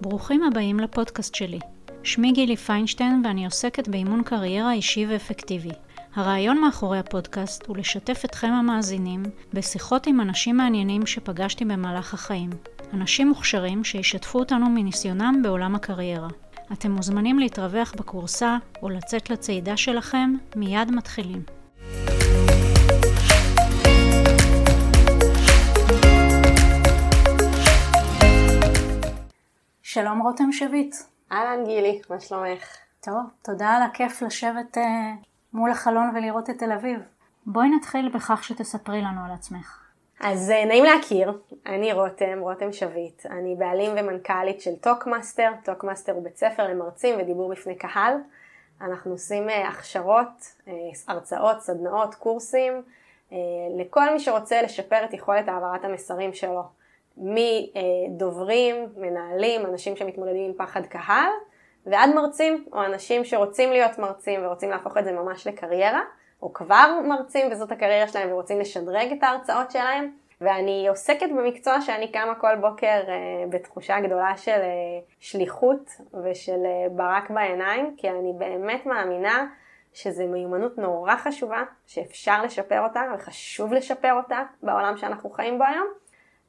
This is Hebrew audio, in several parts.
ברוכים הבאים לפודקאסט שלי. שמי גילי פיינשטיין ואני עוסקת באימון קריירה אישי ואפקטיבי. הרעיון מאחורי הפודקאסט הוא לשתף אתכם המאזינים בשיחות עם אנשים מעניינים שפגשתי במהלך החיים. אנשים מוכשרים שישתפו אותנו מניסיונם בעולם הקריירה. אתם מוזמנים להתרווח בקורסה או לצאת לצעידה שלכם, מיד מתחילים. שלום רותם שביט. אהלן גילי, מה שלומך? טוב, תודה על הכיף לשבת אה, מול החלון ולראות את תל אביב. בואי נתחיל בכך שתספרי לנו על עצמך. אז אה, נעים להכיר, אני רותם, רותם שביט, אני בעלים ומנכ"לית של טוקמאסטר, טוקמאסטר הוא בית ספר למרצים ודיבור בפני קהל. אנחנו עושים אה, הכשרות, אה, הרצאות, סדנאות, קורסים, אה, לכל מי שרוצה לשפר את יכולת העברת המסרים שלו. מדוברים, מנהלים, אנשים שמתמודדים עם פחד קהל, ועד מרצים, או אנשים שרוצים להיות מרצים ורוצים להפוך את זה ממש לקריירה, או כבר מרצים וזאת הקריירה שלהם ורוצים לשדרג את ההרצאות שלהם. ואני עוסקת במקצוע שאני קמה כל בוקר אה, בתחושה גדולה של אה, שליחות ושל אה, ברק בעיניים, כי אני באמת מאמינה שזו מיומנות נורא חשובה, שאפשר לשפר אותה וחשוב לשפר אותה בעולם שאנחנו חיים בו היום.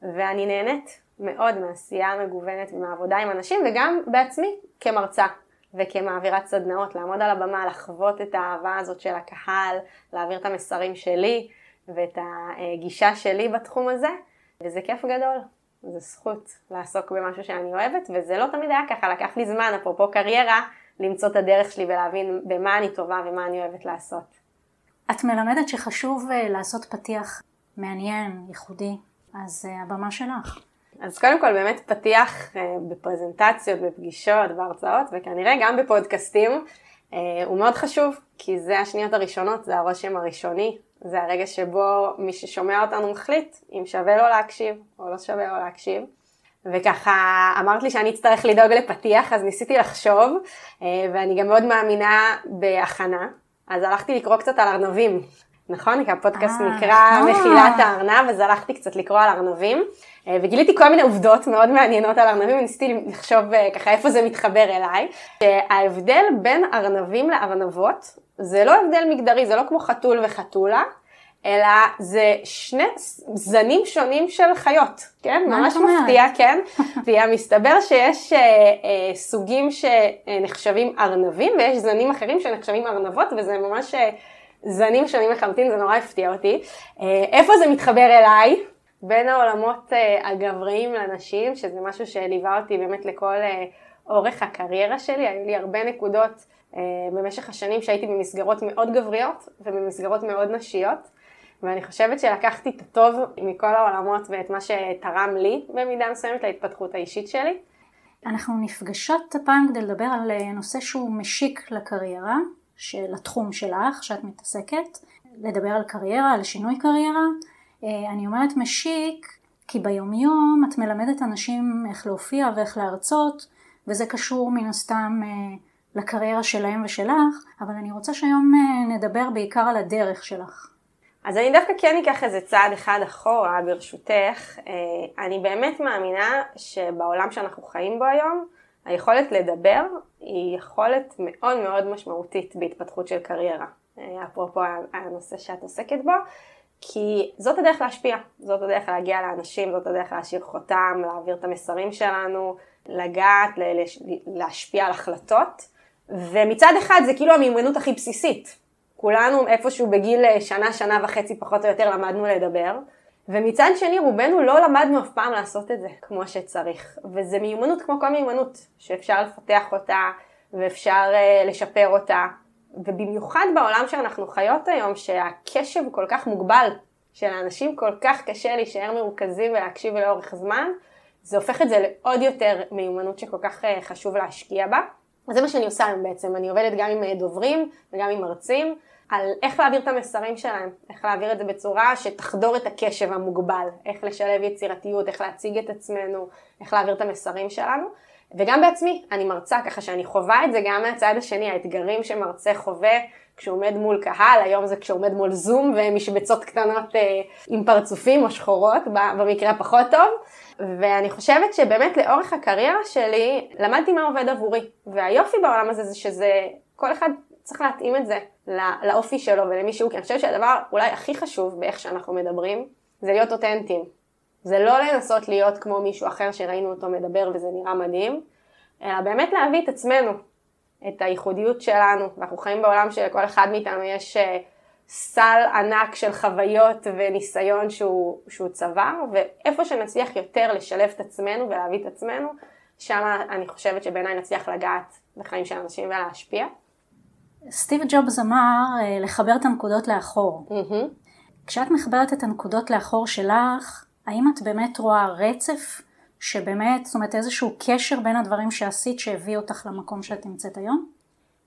ואני נהנית מאוד מהעשייה המגוונת ומהעבודה עם אנשים וגם בעצמי כמרצה וכמעבירת סדנאות, לעמוד על הבמה, לחוות את האהבה הזאת של הקהל, להעביר את המסרים שלי ואת הגישה שלי בתחום הזה, וזה כיף גדול. זו זכות לעסוק במשהו שאני אוהבת, וזה לא תמיד היה ככה, לקח לי זמן, אפרופו קריירה, למצוא את הדרך שלי ולהבין במה אני טובה ומה אני אוהבת לעשות. את מלמדת שחשוב אה, לעשות פתיח מעניין, ייחודי, אז uh, הבמה שלך. אז קודם כל באמת פתיח uh, בפרזנטציות, בפגישות, בהרצאות וכנראה גם בפודקאסטים uh, הוא מאוד חשוב כי זה השניות הראשונות, זה הרושם הראשוני, זה הרגע שבו מי ששומע אותנו מחליט אם שווה לו להקשיב או לא שווה לו להקשיב. וככה אמרת לי שאני אצטרך לדאוג לפתיח אז ניסיתי לחשוב ואני גם מאוד מאמינה בהכנה אז הלכתי לקרוא קצת על ארנבים נכון? כי הפודקאסט 아, אה, נקרא נכון. מחילת הארנב, אז הלכתי קצת לקרוא על ארנבים, אה, וגיליתי כל מיני עובדות מאוד מעניינות על ארנבים, וניסיתי לחשוב אה, ככה איפה זה מתחבר אליי. שההבדל בין ארנבים לארנבות, זה לא הבדל מגדרי, זה לא כמו חתול וחתולה, אלא זה שני זנים שונים של חיות, כן? ממש מפתיע, כן? ומסתבר שיש אה, אה, סוגים שנחשבים ארנבים ויש זנים אחרים שנחשבים ארנבות, וזה ממש... אה, זנים שונים לחלוטין, זה נורא הפתיע אותי. אה, איפה זה מתחבר אליי? בין העולמות אה, הגבריים לנשים, שזה משהו שליווה אותי באמת לכל אה, אורך הקריירה שלי, היו לי הרבה נקודות במשך השנים שהייתי במסגרות מאוד גבריות ובמסגרות מאוד נשיות. ואני חושבת שלקחתי את הטוב מכל העולמות ואת מה שתרם לי במידה מסוימת להתפתחות האישית שלי. אנחנו נפגשות הפעם כדי לדבר על נושא שהוא משיק לקריירה, של התחום שלך, שאת מתעסקת, לדבר על קריירה, על שינוי קריירה. אה, אני אומרת משיק, כי ביומיום את מלמדת אנשים איך להופיע ואיך להרצות, וזה קשור מן הסתם אה, לקריירה שלהם ושלך, אבל אני רוצה שהיום אה, נדבר בעיקר על הדרך שלך. אז אני דווקא כן אקח איזה צעד אחד אחורה ברשותך. אני באמת מאמינה שבעולם שאנחנו חיים בו היום, היכולת לדבר היא יכולת מאוד מאוד משמעותית בהתפתחות של קריירה, אה, אפרופו הנושא שאת עוסקת בו, כי זאת הדרך להשפיע, זאת הדרך להגיע לאנשים, זאת הדרך להשאיר חותם, להעביר את המסרים שלנו, לגעת, להשפיע על החלטות, ומצד אחד זה כאילו המיומנות הכי בסיסית. כולנו איפשהו בגיל אה, שנה, שנה וחצי פחות או יותר למדנו לדבר, ומצד שני רובנו לא למדנו אף פעם לעשות את זה כמו שצריך, וזה מיומנות כמו כל מיומנות שאפשר לפתח אותה ואפשר uh, לשפר אותה, ובמיוחד בעולם שאנחנו חיות היום שהקשב כל כך מוגבל, שלאנשים כל כך קשה להישאר מרוכזים ולהקשיב לאורך זמן, זה הופך את זה לעוד יותר מיומנות שכל כך uh, חשוב להשקיע בה. אז זה מה שאני עושה היום בעצם, אני עובדת גם עם אה, דוברים וגם עם מרצים. על איך להעביר את המסרים שלהם, איך להעביר את זה בצורה שתחדור את הקשב המוגבל, איך לשלב יצירתיות, איך להציג את עצמנו, איך להעביר את המסרים שלנו. וגם בעצמי, אני מרצה ככה שאני חווה את זה גם מהצד השני, האתגרים שמרצה חווה כשהוא עומד מול קהל, היום זה כשהוא עומד מול זום ומשבצות קטנות אה, עם פרצופים או שחורות, במקרה הפחות טוב. ואני חושבת שבאמת לאורך הקריירה שלי למדתי מה עובד עבורי. והיופי בעולם הזה זה שזה, כל אחד צריך להתאים את זה לאופי שלו ולמי שהוא, כי אני חושבת שהדבר אולי הכי חשוב באיך שאנחנו מדברים, זה להיות אותנטיים. זה לא לנסות להיות כמו מישהו אחר שראינו אותו מדבר וזה נראה מדהים, אלא באמת להביא את עצמנו, את הייחודיות שלנו. ואנחנו חיים בעולם שלכל אחד מאיתנו יש אה, סל ענק של חוויות וניסיון שהוא, שהוא צבר, ואיפה שנצליח יותר לשלב את עצמנו ולהביא את עצמנו, שם אני חושבת שבעיניי נצליח לגעת בחיים של אנשים ולהשפיע. סטיב ג'ובס אמר אה, לחבר את הנקודות לאחור. Mm-hmm. כשאת מחברת את הנקודות לאחור שלך, האם את באמת רואה רצף שבאמת, זאת אומרת איזשהו קשר בין הדברים שעשית שהביא אותך למקום שאת נמצאת היום?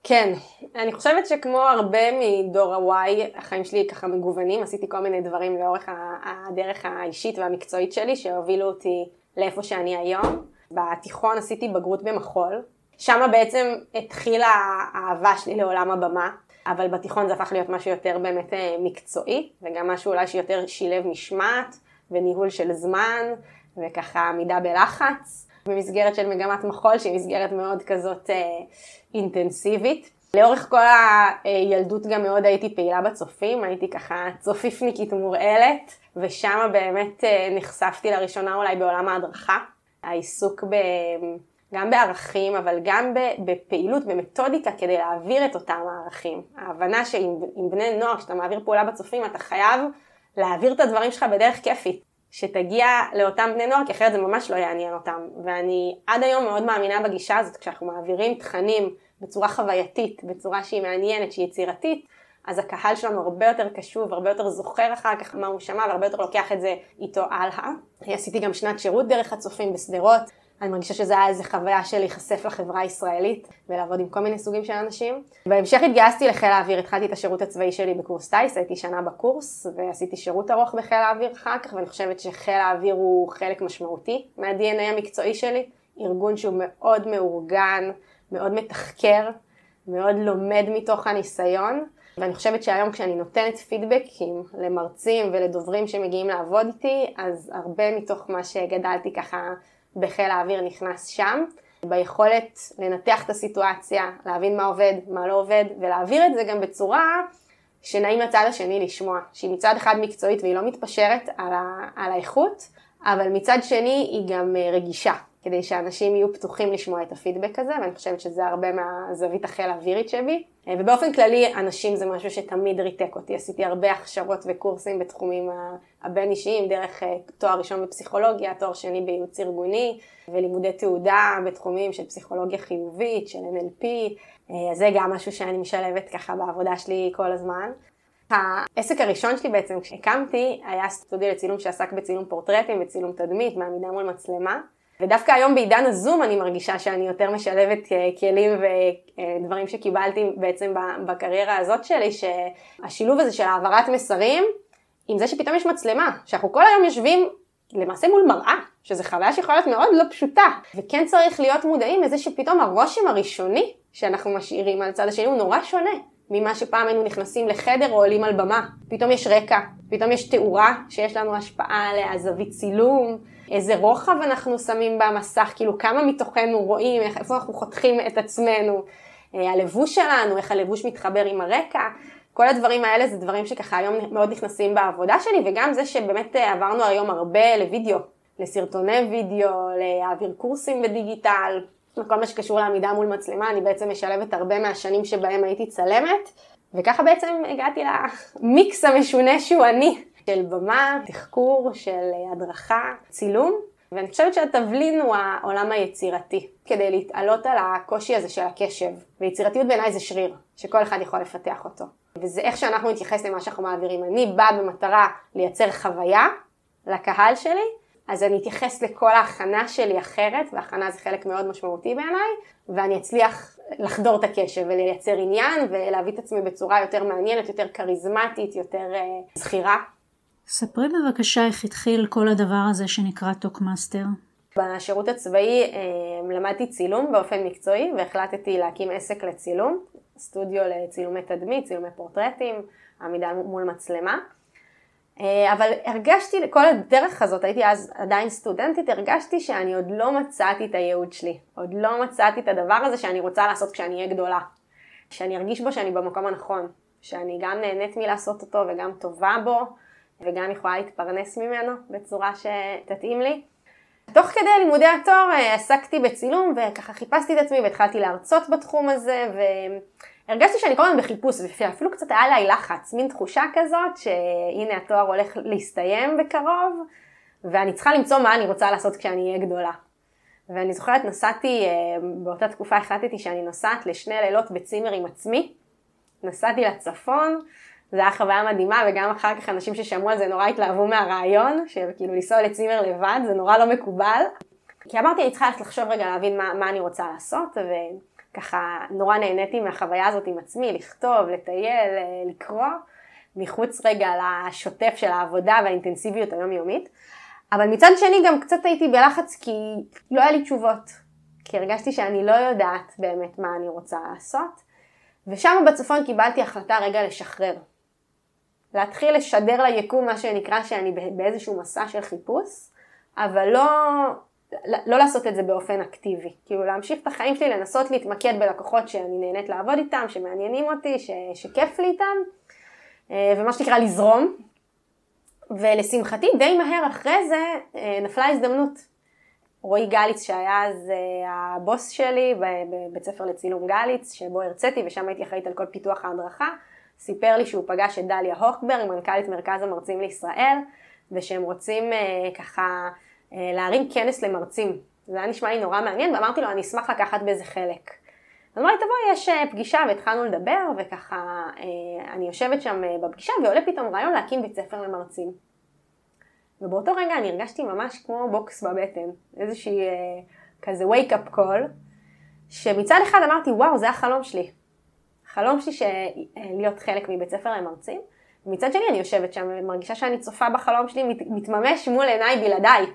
כן, אני חושבת שכמו הרבה מדור ה-Y, החיים שלי ככה מגוונים, עשיתי כל מיני דברים לאורך הדרך האישית והמקצועית שלי שהובילו אותי לאיפה שאני היום. בתיכון עשיתי בגרות במחול, שם בעצם התחילה האהבה שלי לעולם הבמה, אבל בתיכון זה הפך להיות משהו יותר באמת אה, מקצועי, וגם משהו אולי שיותר שילב משמעת וניהול של זמן, וככה עמידה בלחץ, במסגרת של מגמת מחול שהיא מסגרת מאוד כזאת אה, אינטנסיבית. לאורך כל הילדות גם מאוד הייתי פעילה בצופים, הייתי ככה צופיפניקית מורעלת, ושם באמת אה, נחשפתי לראשונה אולי בעולם ההדרכה. העיסוק ב... גם בערכים, אבל גם בפעילות, במתודיקה, כדי להעביר את אותם הערכים. ההבנה שעם בני נוער, כשאתה מעביר פעולה בצופים, אתה חייב להעביר את הדברים שלך בדרך כיפית. שתגיע לאותם בני נוער, כי אחרת זה ממש לא יעניין אותם. ואני עד היום מאוד מאמינה בגישה הזאת, כשאנחנו מעבירים תכנים בצורה חווייתית, בצורה שהיא מעניינת, שהיא יצירתית, אז הקהל שלנו הרבה יותר קשוב, הרבה יותר זוכר אחר כך מה הוא שמע, והרבה יותר לוקח את זה איתו הלאה. עשיתי גם שנת שירות דרך הצופים בשדרות. אני מרגישה שזה היה איזה חוויה של להיחשף לחברה הישראלית ולעבוד עם כל מיני סוגים של אנשים. בהמשך התגייסתי לחיל האוויר, התחלתי את השירות הצבאי שלי בקורס טיס, הייתי שנה בקורס ועשיתי שירות ארוך בחיל האוויר אחר כך ואני חושבת שחיל האוויר הוא חלק משמעותי מה-DNA המקצועי שלי, ארגון שהוא מאוד מאורגן, מאוד מתחקר, מאוד לומד מתוך הניסיון. ואני חושבת שהיום כשאני נותנת פידבקים למרצים ולדוברים שמגיעים לעבוד איתי, אז הרבה מתוך מה שגדלתי ככה בחיל האוויר נכנס שם, ביכולת לנתח את הסיטואציה, להבין מה עובד, מה לא עובד, ולהעביר את זה גם בצורה שנעים לצד השני לשמוע, שהיא מצד אחד מקצועית והיא לא מתפשרת על, ה, על האיכות, אבל מצד שני היא גם אה, רגישה, כדי שאנשים יהיו פתוחים לשמוע את הפידבק הזה, ואני חושבת שזה הרבה מהזווית החיל האווירית שבי. אה, ובאופן כללי, אנשים זה משהו שתמיד ריתק אותי. עשיתי הרבה הכשרות וקורסים בתחומים הבין אישיים, דרך אה, תואר ראשון בפסיכולוגיה, תואר שני בייעוץ ארגוני, ולימודי תעודה בתחומים של פסיכולוגיה חיובית, של NLP. אה, זה גם משהו שאני משלבת ככה בעבודה שלי כל הזמן. העסק הראשון שלי בעצם כשהקמתי היה סטודיו לצילום שעסק בצילום פורטרטים וצילום תדמית, מעמידה מול מצלמה. ודווקא היום בעידן הזום אני מרגישה שאני יותר משלבת אה, כלים ודברים שקיבלתי בעצם בקריירה הזאת שלי, שהשילוב הזה של העברת מסרים, עם זה שפתאום יש מצלמה, שאנחנו כל היום יושבים למעשה מול מראה, שזו חוויה שיכולה להיות מאוד לא פשוטה, וכן צריך להיות מודעים לזה שפתאום הרושם הראשוני שאנחנו משאירים על הצד השני הוא נורא שונה ממה שפעם היינו נכנסים לחדר או עולים על במה. פתאום יש רקע, פתאום יש תאורה שיש לנו השפעה עליה, זווית צילום, איזה רוחב אנחנו שמים במסך, כאילו כמה מתוכנו רואים, איפה אנחנו חותכים את עצמנו, אה, הלבוש שלנו, איך הלבוש מתחבר עם הרקע, כל הדברים האלה זה דברים שככה היום מאוד נכנסים בעבודה שלי, וגם זה שבאמת אה, עברנו היום הרבה לוידאו, לסרטוני וידאו, להעביר קורסים בדיגיטל, כל מה שקשור לעמידה מול מצלמה, אני בעצם משלבת הרבה מהשנים שבהם הייתי צלמת, וככה בעצם הגעתי למיקס המשונה שהוא אני. של במה, תחקור, של הדרכה, צילום, ואני חושבת שהתבלין הוא העולם היצירתי, כדי להתעלות על הקושי הזה של הקשב. ויצירתיות בעיניי זה שריר, שכל אחד יכול לפתח אותו. וזה איך שאנחנו נתייחס למה שאנחנו מעבירים. אני באה במטרה לייצר חוויה לקהל שלי, אז אני אתייחס לכל ההכנה שלי אחרת, והכנה זה חלק מאוד משמעותי בעיניי, ואני אצליח לחדור את הקשב ולייצר עניין ולהביא את עצמי בצורה יותר מעניינת, יותר כריזמטית, יותר אה, זכירה ספרי בבקשה איך התחיל כל הדבר הזה שנקרא טוקמאסטר. בשירות הצבאי למדתי צילום באופן מקצועי והחלטתי להקים עסק לצילום, סטודיו לצילומי תדמית, צילומי פורטרטים, עמידה מול מצלמה. אה, אבל הרגשתי, לכל הדרך הזאת, הייתי אז עדיין סטודנטית, הרגשתי שאני עוד לא מצאתי את הייעוד שלי. עוד לא מצאתי את הדבר הזה שאני רוצה לעשות כשאני אהיה גדולה. שאני ארגיש בו שאני במקום הנכון. שאני גם נהנית מלעשות אותו וגם טובה בו, וגם יכולה להתפרנס ממנו בצורה שתתאים לי. תוך כדי לימודי התואר אה, עסקתי בצילום וככה חיפשתי את עצמי והתחלתי להרצות בתחום הזה ו... הרגשתי שאני כל הזמן בחיפוש, ואפילו קצת היה לי לחץ, מין תחושה כזאת שהנה התואר הולך להסתיים בקרוב, ואני צריכה למצוא מה אני רוצה לעשות כשאני אהיה גדולה. ואני זוכרת, נסעתי, אה, באותה תקופה החלטתי שאני נוסעת לשני לילות בצימר עם עצמי. נסעתי לצפון, זו הייתה חוויה מדהימה, וגם אחר כך אנשים ששמעו על זה נורא התלהבו מהרעיון, שכאילו לנסוע לצימר לבד, זה נורא לא מקובל. כי אמרתי, אני צריכה לחשוב רגע להבין מה, מה אני רוצה לעשות, ו... ככה נורא נהניתי מהחוויה הזאת עם עצמי, לכתוב, לטייל, לקרוא, מחוץ רגע לשוטף של העבודה והאינטנסיביות היומיומית. אבל מצד שני גם קצת הייתי בלחץ כי לא היה לי תשובות. כי הרגשתי שאני לא יודעת באמת מה אני רוצה לעשות. ושם בצפון קיבלתי החלטה רגע לשחרר. להתחיל לשדר ליקום מה שנקרא שאני באיזשהו מסע של חיפוש, אבל לא לא לעשות את זה באופן אקטיבי, כאילו להמשיך את החיים שלי, לנסות להתמקד בלקוחות שאני נהנית לעבוד איתם, שמעניינים אותי, ש, שכיף לי איתם, אה, ומה שנקרא לזרום. ולשמחתי די מהר אחרי זה אה, נפלה הזדמנות. רועי גליץ שהיה אז אה, הבוס שלי בבית ספר לצילום גליץ, שבו הרציתי ושם הייתי אחראית על כל פיתוח ההדרכה, סיפר לי שהוא פגש את דליה הוכברג, מנכ"לית מרכז המרצים לישראל, ושהם רוצים ככה אה, להרים כנס למרצים. זה היה נשמע לי נורא מעניין, ואמרתי לו, אני אשמח לקחת בזה חלק. אז אמר לי, תבואי, יש אה, פגישה, והתחלנו לדבר, וככה אה, אני יושבת שם בפגישה, ועולה פתאום רעיון להקים בית ספר למרצים. ובאותו רגע אני הרגשתי ממש כמו בוקס בבטן, איזושהי כזה wake up call, שמצד אחד אמרתי, וואו, זה החלום שלי. החלום שלי להיות חלק מבית ספר למרצים, ומצד שני אני יושבת שם ומרגישה שאני צופה בחלום שלי מתממש מול עיניי בלעדיי.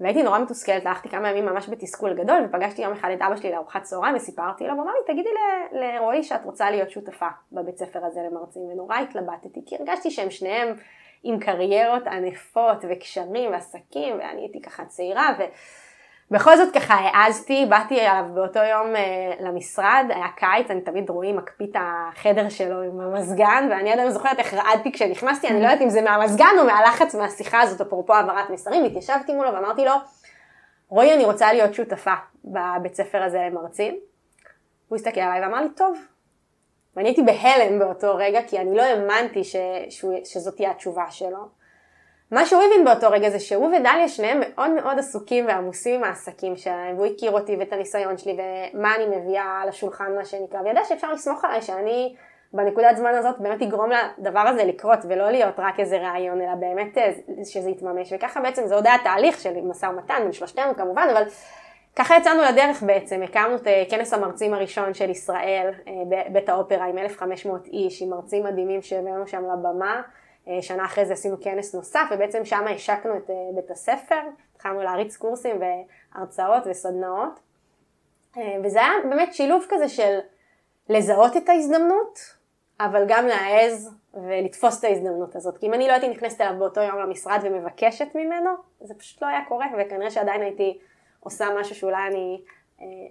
והייתי נורא מתוסכלת, הלכתי כמה ימים ממש בתסכול גדול, ופגשתי יום אחד את אבא שלי לארוחת צהריים וסיפרתי לו, ואמר לי, תגידי לרועי שאת רוצה להיות שותפה בבית ספר הזה למרצים, ונורא התלבטתי, כי הרגשתי שהם שניהם עם קריירות ענפות וקשרים ועסקים, ואני הייתי ככה צעירה, ו... בכל זאת ככה העזתי, באתי אליו באותו יום אה, למשרד, היה קיץ, אני תמיד רואים מקפיא את החדר שלו עם המזגן, ואני עדיין זוכרת איך רעדתי כשנכנסתי, אני לא יודעת אם זה מהמזגן או מהלחץ מהשיחה הזאת, אפרופו העברת מסרים, התיישבתי מולו ואמרתי לו, רועי, אני רוצה להיות שותפה בבית ספר הזה למרצים. הוא הסתכל עליי ואמר לי, טוב. ואני הייתי בהלם באותו רגע, כי אני לא האמנתי ש... שזאת תהיה התשובה שלו. מה שהוא הבין באותו רגע זה שהוא ודליה שניהם מאוד מאוד עסוקים ועמוסים עם העסקים שלהם, והוא הכיר אותי ואת הניסיון שלי ומה אני מביאה לשולחן מה שנקרא, וידע שאפשר לסמוך עליי שאני בנקודת זמן הזאת באמת אגרום לדבר הזה לקרות ולא להיות רק איזה רעיון אלא באמת אה, שזה יתממש. וככה בעצם זה עוד היה תהליך של משא ומתן בין שלושתנו כמובן אבל ככה יצאנו לדרך בעצם, הקמנו את אה, כנס המרצים הראשון של ישראל אה, בבית האופרה עם 1,500 איש, עם מרצים מדהימים שהבאנו שם לבמה שנה אחרי זה עשינו כנס נוסף, ובעצם שם השקנו את אה, בית הספר, התחלנו להריץ קורסים והרצאות וסדנאות. אה, וזה היה באמת שילוב כזה של לזהות את ההזדמנות, אבל גם להעז ולתפוס את ההזדמנות הזאת. כי אם אני לא הייתי נכנסת אליו באותו יום למשרד ומבקשת ממנו, זה פשוט לא היה קורה, וכנראה שעדיין הייתי עושה משהו שאולי אני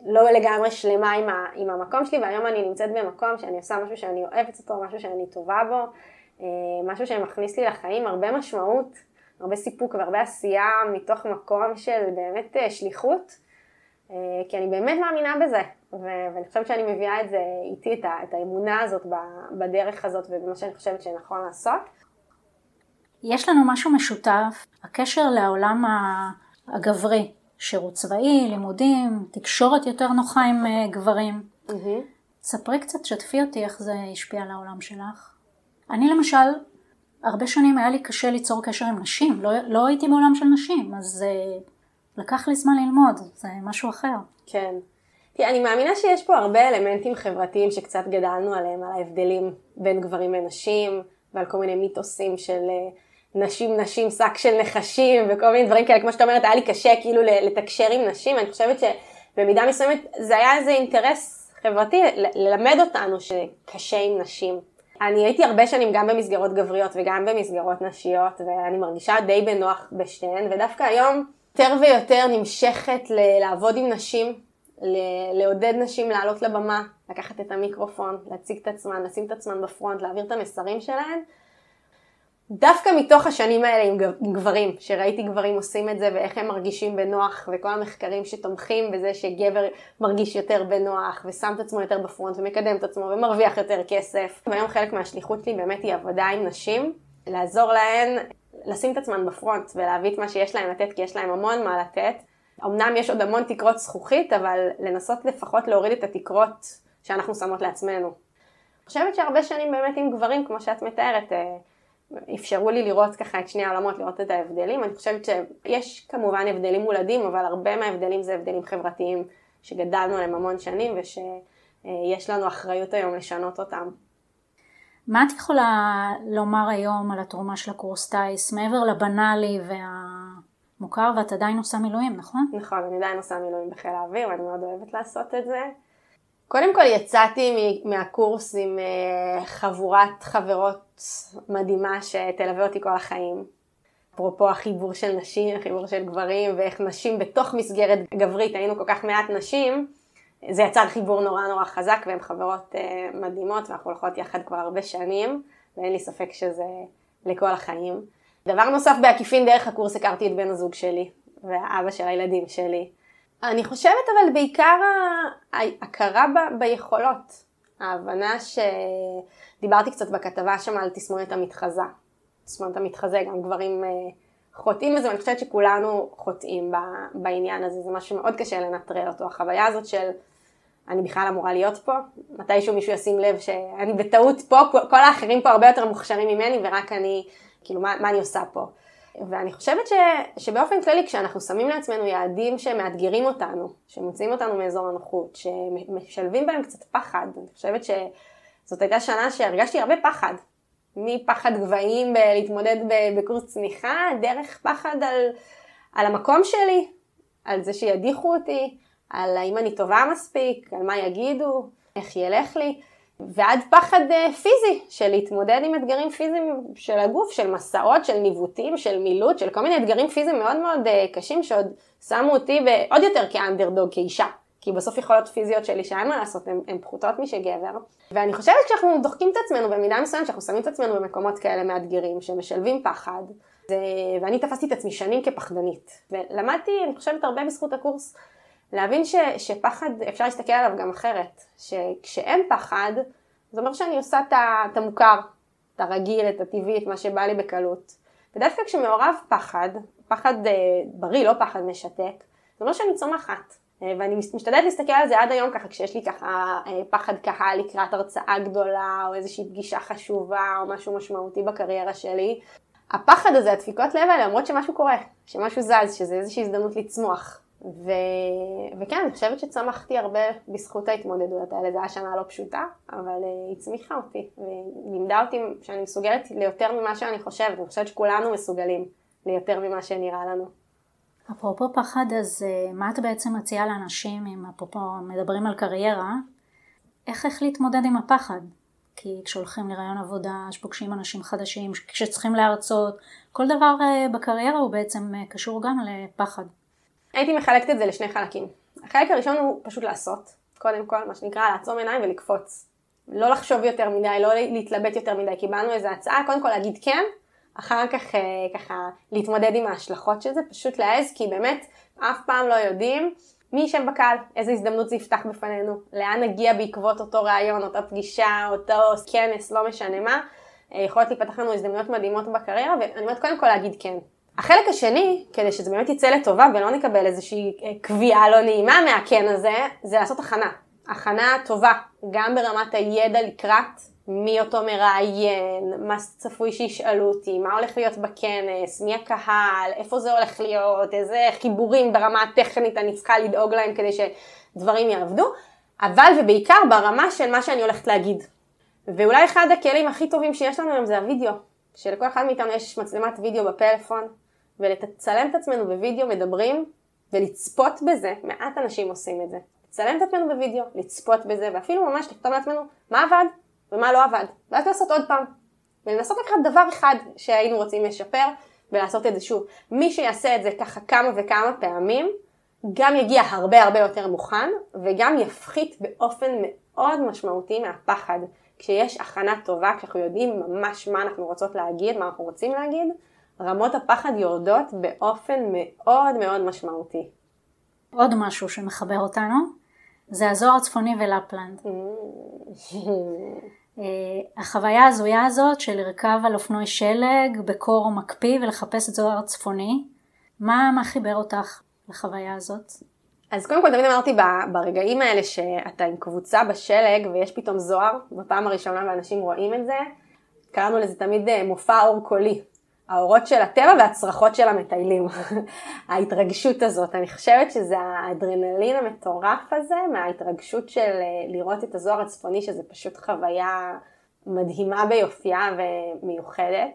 לא לגמרי שלמה עם, המקום שלי, והיום אני נמצאת במקום שאני עושה משהו שאני אוהבת אותו, משהו שאני טובה בו, אה, משהו שמכניס לי לחיים הרבה משמעות, הרבה סיפוק והרבה עשייה מתוך מקום של באמת אה, שליחות, אה, כי אני באמת מאמינה בזה, ואני חושבת שאני מביאה את זה איתי, את, את האמונה הזאת בדרך הזאת ובמה שאני חושבת שנכון לעשות. יש לנו משהו משותף, הקשר לעולם הגברי, שירות צבאי, לימודים, תקשורת יותר נוחה עם גברים. Mm-hmm. ספרי קצת, שתפי אותי איך זה השפיע על העולם שלך. אני למשל, הרבה שנים היה לי קשה ליצור קשר עם נשים, לא, לא הייתי בעולם של נשים, אז uh, לקח לי זמן ללמוד, זה משהו אחר. כן. תראה, אני מאמינה שיש פה הרבה אלמנטים חברתיים שקצת גדלנו עליהם, על ההבדלים בין גברים לנשים, ועל כל מיני מיתוסים של נשים נשים שק של נחשים וכל מיני דברים כאלה, כמו שאתה אומרת, היה לי קשה כאילו לתקשר עם נשים, אני חושבת שבמידה מסוימת זה היה איזה אינטרס חברתי ללמד אותנו שקשה עם נשים. אני הייתי הרבה שנים גם במסגרות גבריות וגם במסגרות נשיות, ואני מרגישה די בנוח בשתיהן, ודווקא היום יותר ויותר נמשכת לעבוד עם נשים, לעודד נשים לעלות לבמה, לקחת את המיקרופון, להציג את עצמן, לשים את עצמן בפרונט, להעביר את המסרים שלהן. דווקא מתוך השנים האלה עם גברים, שראיתי גברים עושים את זה ואיך הם מרגישים בנוח וכל המחקרים שתומכים בזה שגבר מרגיש יותר בנוח ושם את עצמו יותר בפרונט ומקדם את עצמו ומרוויח יותר כסף. והיום חלק מהשליחות שלי באמת היא עבודה עם נשים, לעזור להן לשים את עצמן בפרונט ולהביא את מה שיש להן לתת כי יש להן המון מה לתת. אמנם יש עוד המון תקרות זכוכית אבל לנסות לפחות להוריד את התקרות שאנחנו שמות לעצמנו. אני חושבת שהרבה שנים באמת עם גברים כמו שאת מתארת אה, אפשרו לי לראות ככה את שני העולמות, לראות את ההבדלים. אני חושבת שיש כמובן הבדלים מולדים, אבל הרבה מההבדלים זה הבדלים חברתיים שגדלנו עליהם המון שנים ושיש לנו אחריות היום לשנות אותם. מה את יכולה לומר היום על התרומה של הקורס טיס, מעבר לבנאלי והמוכר, ואת עדיין עושה מילואים, נכון? נכון, אני עדיין עושה מילואים בחיל האוויר, ואני מאוד אוהבת לעשות את זה. קודם כל יצאתי מהקורס עם אה, חבורת חברות מדהימה שתלווה אותי כל החיים. אפרופו החיבור של נשים, החיבור של גברים, ואיך נשים בתוך מסגרת גברית, היינו כל כך מעט נשים, זה יצר חיבור נורא נורא חזק, והן חברות uh, מדהימות, ואנחנו הולכות יחד כבר הרבה שנים, ואין לי ספק שזה לכל החיים. דבר נוסף, בעקיפין דרך הקורס הכרתי את בן הזוג שלי, והאבא של הילדים שלי. אני חושבת אבל בעיקר ההכרה ב, ביכולות. ההבנה שדיברתי קצת בכתבה שם על תסמונת המתחזה. תסמונת המתחזה, גם גברים אה, חוטאים בזה, ואני חושבת שכולנו חוטאים בעניין הזה, זה משהו שמאוד קשה לנטרל אותו. החוויה הזאת של אני בכלל אמורה להיות פה, מתישהו מישהו ישים לב שאני בטעות פה, כל האחרים פה הרבה יותר מוכשרים ממני ורק אני, כאילו מה, מה אני עושה פה. ואני חושבת ש, שבאופן כללי כשאנחנו שמים לעצמנו יעדים שמאתגרים אותנו, שמוציאים אותנו מאזור הנוחות, שמשלבים בהם קצת פחד, אני חושבת שזאת הייתה שנה שהרגשתי הרבה פחד, מפחד גבהים להתמודד בקורס צניחה, דרך פחד על, על המקום שלי, על זה שידיחו אותי, על האם אני טובה מספיק, על מה יגידו, איך ילך לי. ועד פחד אה, פיזי של להתמודד עם אתגרים פיזיים של הגוף, של מסעות, של ניווטים, של מילוט, של כל מיני אתגרים פיזיים מאוד מאוד אה, קשים שעוד שמו אותי ועוד יותר כאנדרדוג, כאישה. כי בסוף יכולות פיזיות של אישה אין מה לעשות, הן פחותות משגבר. ואני חושבת שאנחנו דוחקים את עצמנו במידה מסוימת, שאנחנו שמים את עצמנו במקומות כאלה מאתגרים, שמשלבים פחד. ואני תפסתי את עצמי שנים כפחדנית. ולמדתי, אני חושבת, הרבה בזכות הקורס, להבין ש, שפחד, אפשר להסתכל עליו גם אחרת, שכשאין פחד, זה אומר שאני עושה את המוכר, את הרגיל, את הטבעי, את מה שבא לי בקלות. ודווקא כשמעורב פחד, פחד אה, בריא, לא פחד משתק, זה אומר שאני צומחת. אה, ואני משתדלת להסתכל על זה עד היום ככה, כשיש לי ככה אה, פחד קהל לקראת הרצאה גדולה, או איזושהי פגישה חשובה, או משהו משמעותי בקריירה שלי. הפחד הזה, הדפיקות לב האלה, למרות שמשהו קורה, שמשהו זז, שזה איזושהי הזדמנות לצמוח. ו... וכן, אני חושבת שצמחתי הרבה בזכות ההתמודדויות האלה, זו הייתה שנה לא פשוטה, אבל אה, היא הצמיחה אותי, ולימדה אותי שאני מסוגלת ליותר ממה שאני חושבת, אני חושבת שכולנו מסוגלים ליותר ממה שנראה לנו. אפרופו פחד, אז אה, מה את בעצם מציעה לאנשים, אם אפרופו מדברים על קריירה, איך איך להתמודד עם הפחד? כי כשהולכים לרעיון עבודה, שפוגשים אנשים חדשים, כשצריכים להרצות, כל דבר אה, בקריירה הוא בעצם קשור גם לפחד. הייתי מחלקת את זה לשני חלקים. החלק הראשון הוא פשוט לעשות, קודם כל, מה שנקרא לעצום עיניים ולקפוץ. לא לחשוב יותר מדי, לא להתלבט יותר מדי, קיבלנו איזו הצעה, קודם כל להגיד כן, אחר כך אה, ככה להתמודד עם ההשלכות של זה, פשוט להעז, כי באמת אף פעם לא יודעים מי יישב בקהל, איזה הזדמנות זה יפתח בפנינו, לאן נגיע בעקבות אותו ראיון, אותה פגישה, אותו כנס, לא משנה מה. אה, יכולות להיפתח לנו הזדמנויות מדהימות בקריירה, ואני אומרת קודם כל להגיד כן. החלק השני, כדי שזה באמת יצא לטובה ולא נקבל איזושהי אה, קביעה לא נעימה מהכן הזה, זה לעשות הכנה. הכנה טובה, גם ברמת הידע לקראת מי אותו מראיין, מה צפוי שישאלו אותי, מה הולך להיות בכנס, מי הקהל, איפה זה הולך להיות, איזה חיבורים ברמה הטכנית אני צריכה לדאוג להם כדי שדברים יעבדו, אבל ובעיקר ברמה של מה שאני הולכת להגיד. ואולי אחד הכלים הכי טובים שיש לנו היום זה הוידאו. שלכל אחד מאיתנו יש מצלמת וידאו בפלאפון, ולצלם את עצמנו בווידאו מדברים, ולצפות בזה, מעט אנשים עושים את זה. לצלם את עצמנו בווידאו, לצפות בזה, ואפילו ממש לכתוב לעצמנו מה עבד ומה לא עבד, ואז לעשות עוד פעם. ולנסות לקחת דבר אחד שהיינו רוצים לשפר, ולעשות את זה שוב. מי שיעשה את זה ככה כמה וכמה פעמים, גם יגיע הרבה הרבה יותר מוכן, וגם יפחית באופן מאוד משמעותי מהפחד. כשיש הכנה טובה, כשאנחנו יודעים ממש מה אנחנו רוצות להגיד, מה אנחנו רוצים להגיד, רמות הפחד יורדות באופן מאוד מאוד משמעותי. עוד משהו שמחבר אותנו, זה הזוהר הצפוני ולפלנד. אה, החוויה ההזויה הזאת של לרכב על אופנועי שלג בקור מקפיא ולחפש את זוהר צפוני, מה, מה חיבר אותך לחוויה הזאת? אז קודם כל תמיד אמרתי ברגעים האלה שאתה עם קבוצה בשלג ויש פתאום זוהר בפעם הראשונה ואנשים רואים את זה, קראנו לזה תמיד אה, מופע אור קולי. האורות של הטבע והצרחות של המטיילים. ההתרגשות הזאת, אני חושבת שזה האדרנלין המטורף הזה מההתרגשות של אה, לראות את הזוהר הצפוני, שזה פשוט חוויה מדהימה ביופייה ומיוחדת.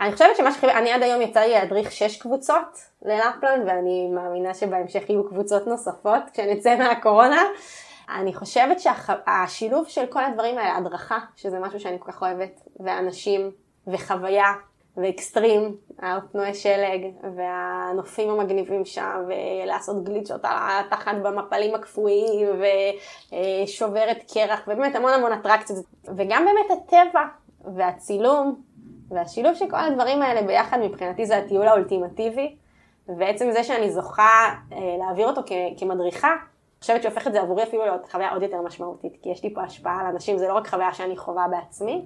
אני חושבת שמה שחיבר, אני עד היום יצא לי להדריך שש קבוצות ללפלנד, ואני מאמינה שבהמשך יהיו קבוצות נוספות כשנצא מהקורונה. אני חושבת שהשילוב של כל הדברים האלה, הדרכה, שזה משהו שאני כל כך אוהבת, ואנשים, וחוויה, ואקסטרים, האופנועי שלג, והנופים המגניבים שם, ולעשות גליצ'ות על התחת במפלים הקפואים, ושוברת קרח, ובאמת המון המון אטרקציות, וגם באמת הטבע, והצילום, והשילוב של כל הדברים האלה ביחד מבחינתי זה הטיול האולטימטיבי, ועצם זה שאני זוכה אה, להעביר אותו כמדריכה, אני חושבת שהופך את זה עבורי אפילו להיות חוויה עוד יותר משמעותית, כי יש לי פה השפעה על אנשים, זה לא רק חוויה שאני חווה בעצמי,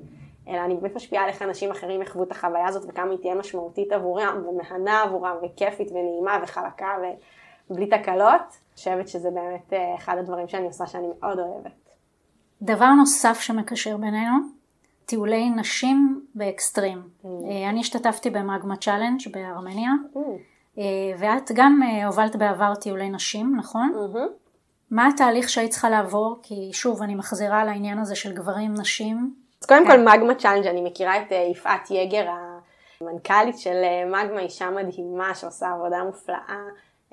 אלא אני באמת משפיעה על איך אנשים אחרים יחוו את החוויה הזאת וכמה היא תהיה משמעותית עבורם ומהנה עבורם וכיפית ונעימה וחלקה ובלי תקלות. אני חושבת שזה באמת אה, אחד הדברים שאני עושה שאני מאוד אוהבת. דבר נוסף שמקשר בינינו, טיולי נשים באקסטרים. Mm. אה, אני השתתפתי ב Magma Challenge בארמניה, mm. אה, ואת גם הובלת בעבר טיולי נשים, נכון? Mm-hmm. מה התהליך שהיית צריכה לעבור? כי שוב, אני מחזירה לעניין הזה של גברים, נשים. אז קודם כל Magma Challenge, אני מכירה את אה, יפעת יגר, המנכ"לית של אה, Magma, אישה מדהימה שעושה עבודה מופלאה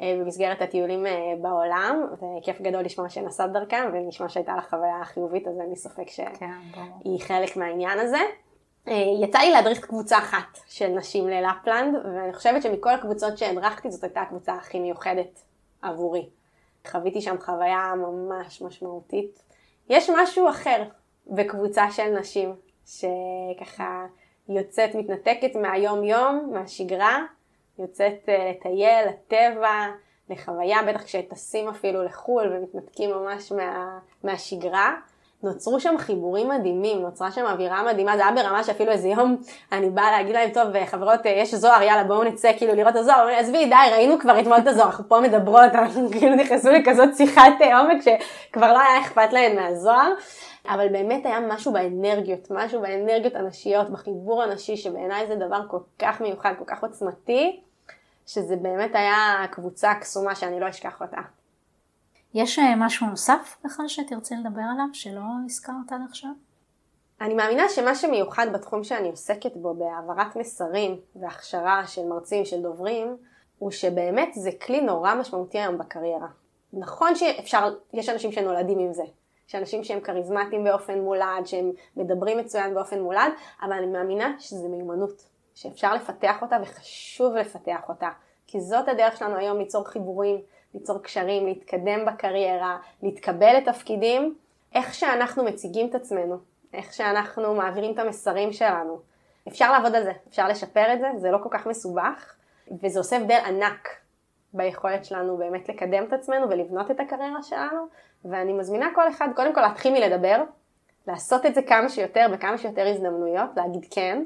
אה, במסגרת הטיולים בעולם, וכיף גדול לשמוע שנסעת דרכם, ונשמע שהייתה לך חוויה חיובית, אז אין לי ספק שהיא כן, חלק מהעניין הזה. יצא לי להדריך קבוצה אחת של נשים ללפלנד, ואני חושבת שמכל הקבוצות שהדרכתי זאת הייתה הקבוצה הכי מיוחדת עבורי. חוויתי שם חוויה ממש משמעותית. יש משהו אחר וקבוצה של נשים שככה יוצאת, מתנתקת מהיום יום, מהשגרה, יוצאת אה, לטייל, לטבע, לחוויה, בטח כשטסים אפילו לחו"ל ומתנתקים ממש מה, מהשגרה. נוצרו שם חיבורים מדהימים, נוצרה שם אווירה מדהימה, זה היה ברמה שאפילו איזה יום אני באה להגיד להם, טוב חברות, אה, יש זוהר, יאללה בואו נצא כאילו לראות את הזוהר, אומרים עזבי די, ראינו כבר אתמול את הזוהר, אנחנו פה מדברות, אנחנו כאילו נכנסו לכזאת שיחת אה, עומק שכבר לא היה אכפת להן מהזוהר, אבל באמת היה משהו באנרגיות, משהו באנרגיות הנשיות, בחיבור הנשי, שבעיניי זה דבר כל כך מיוחד, כל כך עוצמתי, שזה באמת היה קבוצה קסומה שאני לא אשכח אותה. יש אה, משהו נוסף בכלל שתרצה לדבר עליו שלא הזכרת עד עכשיו? אני מאמינה שמה שמיוחד בתחום שאני עוסקת בו, בהעברת מסרים והכשרה של מרצים, של דוברים, הוא שבאמת זה כלי נורא משמעותי היום בקריירה. נכון שאפשר, יש אנשים שנולדים עם זה, יש אנשים שהם כריזמטיים באופן מולד, שהם מדברים מצוין באופן מולד, אבל אני מאמינה שזה מיומנות, שאפשר לפתח אותה וחשוב לפתח אותה, כי זאת הדרך שלנו היום ליצור חיבורים, ליצור קשרים, להתקדם בקריירה, להתקבל לתפקידים, איך שאנחנו מציגים את עצמנו, איך שאנחנו מעבירים את המסרים שלנו. אפשר לעבוד על זה, אפשר לשפר את זה, זה לא כל כך מסובך, וזה עושה הבדל ענק ביכולת שלנו באמת לקדם את עצמנו ולבנות את הקריירה שלנו, ואני מזמינה כל אחד קודם כל להתחיל מלדבר, לעשות את זה כמה שיותר בכמה שיותר הזדמנויות, להגיד כן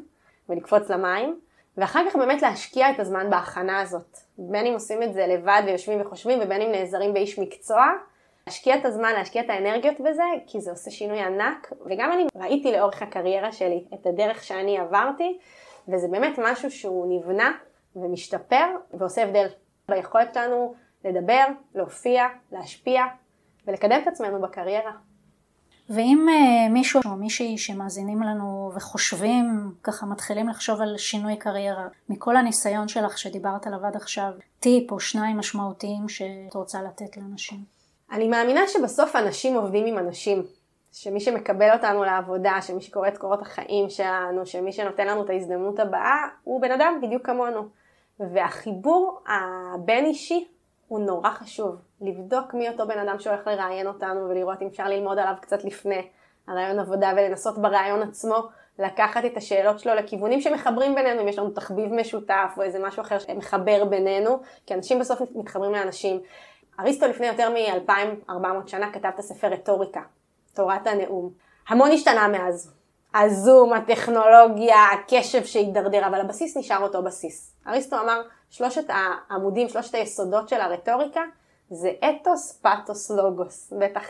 ולקפוץ למים, ואחר כך באמת להשקיע את הזמן בהכנה הזאת. בין אם עושים את זה לבד ויושבים וחושבים ובין אם נעזרים באיש מקצוע, להשקיע את הזמן, להשקיע את האנרגיות בזה, כי זה עושה שינוי ענק, וגם אני ראיתי לאורך הקריירה שלי את הדרך שאני עברתי, וזה באמת משהו שהוא נבנה ומשתפר ועושה הבדל ביכולת שלנו לדבר, להופיע, להשפיע ולקדם את עצמנו בקריירה. ואם uh, מישהו או מישהי שמאזינים לנו וחושבים, ככה מתחילים לחשוב על שינוי קריירה, מכל הניסיון שלך שדיברת עליו עד עכשיו, טיפ או שניים משמעותיים שאת רוצה לתת לאנשים. אני מאמינה שבסוף אנשים עובדים עם אנשים. שמי שמקבל אותנו לעבודה, שמי שקורא את קורות החיים שלנו, שמי שנותן לנו את ההזדמנות הבאה, הוא בן אדם בדיוק כמונו. והחיבור הבין אישי הוא נורא חשוב. לבדוק מי אותו בן אדם שהולך לראיין אותנו ולראות אם אפשר ללמוד עליו קצת לפני הרעיון עבודה ולנסות ברעיון עצמו לקחת את השאלות שלו לכיוונים שמחברים בינינו, אם יש לנו תחביב משותף או איזה משהו אחר שמחבר בינינו, כי אנשים בסוף מתחברים לאנשים. אריסטו לפני יותר מ-2400 שנה כתב את הספר רטוריקה, תורת הנאום. המון השתנה מאז. הזום, הטכנולוגיה, הקשב שהידרדר, אבל הבסיס נשאר אותו בסיס. אריסטו אמר, שלושת העמודים, שלושת היסודות של הרטוריקה, זה אתוס, פתוס, לוגוס. בטח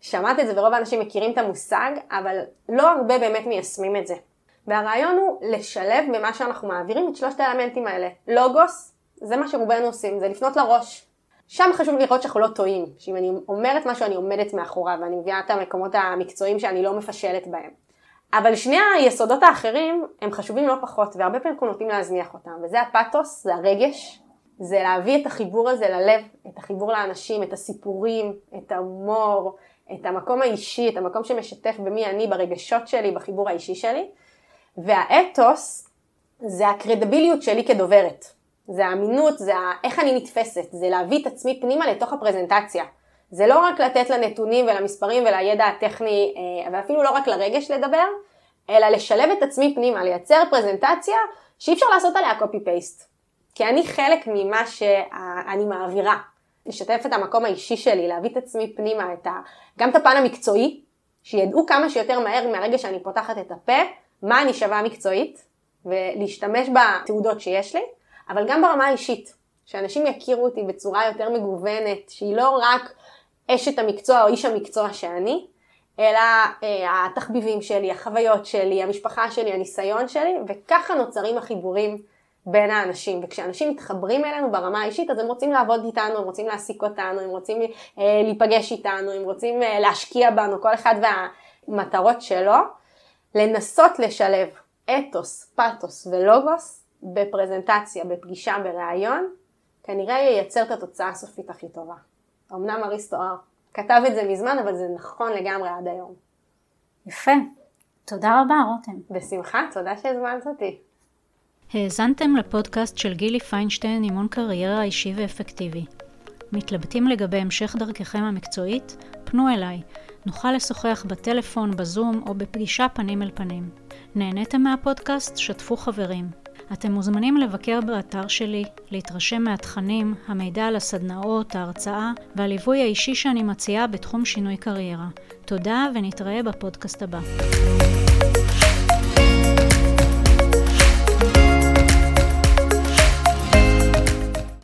שמעת את זה ורוב האנשים מכירים את המושג, אבל לא הרבה באמת מיישמים את זה. והרעיון הוא לשלב במה שאנחנו מעבירים את שלושת האלמנטים האלה. לוגוס, זה מה שרובנו עושים, זה לפנות לראש. שם חשוב לראות שאנחנו לא טועים, שאם אני אומרת משהו אני עומדת מאחוריו ואני מביאה את המקומות המקצועיים שאני לא מפשלת בהם. אבל שני היסודות האחרים הם חשובים לא פחות והרבה פעמים אנחנו נוטים להזניח אותם וזה הפתוס, זה הרגש, זה להביא את החיבור הזה ללב, את החיבור לאנשים, את הסיפורים, את ההומור, את המקום האישי, את המקום שמשתף במי אני, ברגשות שלי, בחיבור האישי שלי. והאתוס זה הקרדיביליות שלי כדוברת. זה האמינות, זה איך אני נתפסת, זה להביא את עצמי פנימה לתוך הפרזנטציה. זה לא רק לתת לנתונים ולמספרים ולידע הטכני, אה, ואפילו לא רק לרגש לדבר, אלא לשלב את עצמי פנימה, לייצר פרזנטציה שאי אפשר לעשות עליה paste. כי אני חלק ממה שאני מעבירה. לשתף את המקום האישי שלי, להביא את עצמי פנימה, את ה... גם את הפן המקצועי, שידעו כמה שיותר מהר מהרגע שאני פותחת את הפה, מה אני שווה מקצועית, ולהשתמש בתעודות שיש לי, אבל גם ברמה האישית, שאנשים יכירו אותי בצורה יותר מגוונת, שהיא לא רק אשת המקצוע או איש המקצוע שאני, אלא אה, התחביבים שלי, החוויות שלי, המשפחה שלי, הניסיון שלי, וככה נוצרים החיבורים בין האנשים. וכשאנשים מתחברים אלינו ברמה האישית, אז הם רוצים לעבוד איתנו, הם רוצים להעסיק אותנו, הם רוצים אה, להיפגש איתנו, הם רוצים אה, להשקיע בנו, כל אחד והמטרות שלו. לנסות לשלב אתוס, פתוס ולוגוס בפרזנטציה, בפגישה, בריאיון, כנראה ייצר את התוצאה הסופית הכי טובה. אמנם אריסטו כתב את זה מזמן, אבל זה נכון לגמרי עד היום. יפה. תודה רבה, רותם. בשמחה, תודה שהזמנת אותי. האזנתם לפודקאסט של גילי פיינשטיין, אימון קריירה אישי ואפקטיבי. מתלבטים לגבי המשך דרככם המקצועית? פנו אליי. נוכל לשוחח בטלפון, בזום או בפגישה פנים אל פנים. נהניתם מהפודקאסט? שתפו חברים. אתם מוזמנים לבקר באתר שלי, להתרשם מהתכנים, המידע על הסדנאות, ההרצאה והליווי האישי שאני מציעה בתחום שינוי קריירה. תודה ונתראה בפודקאסט הבא.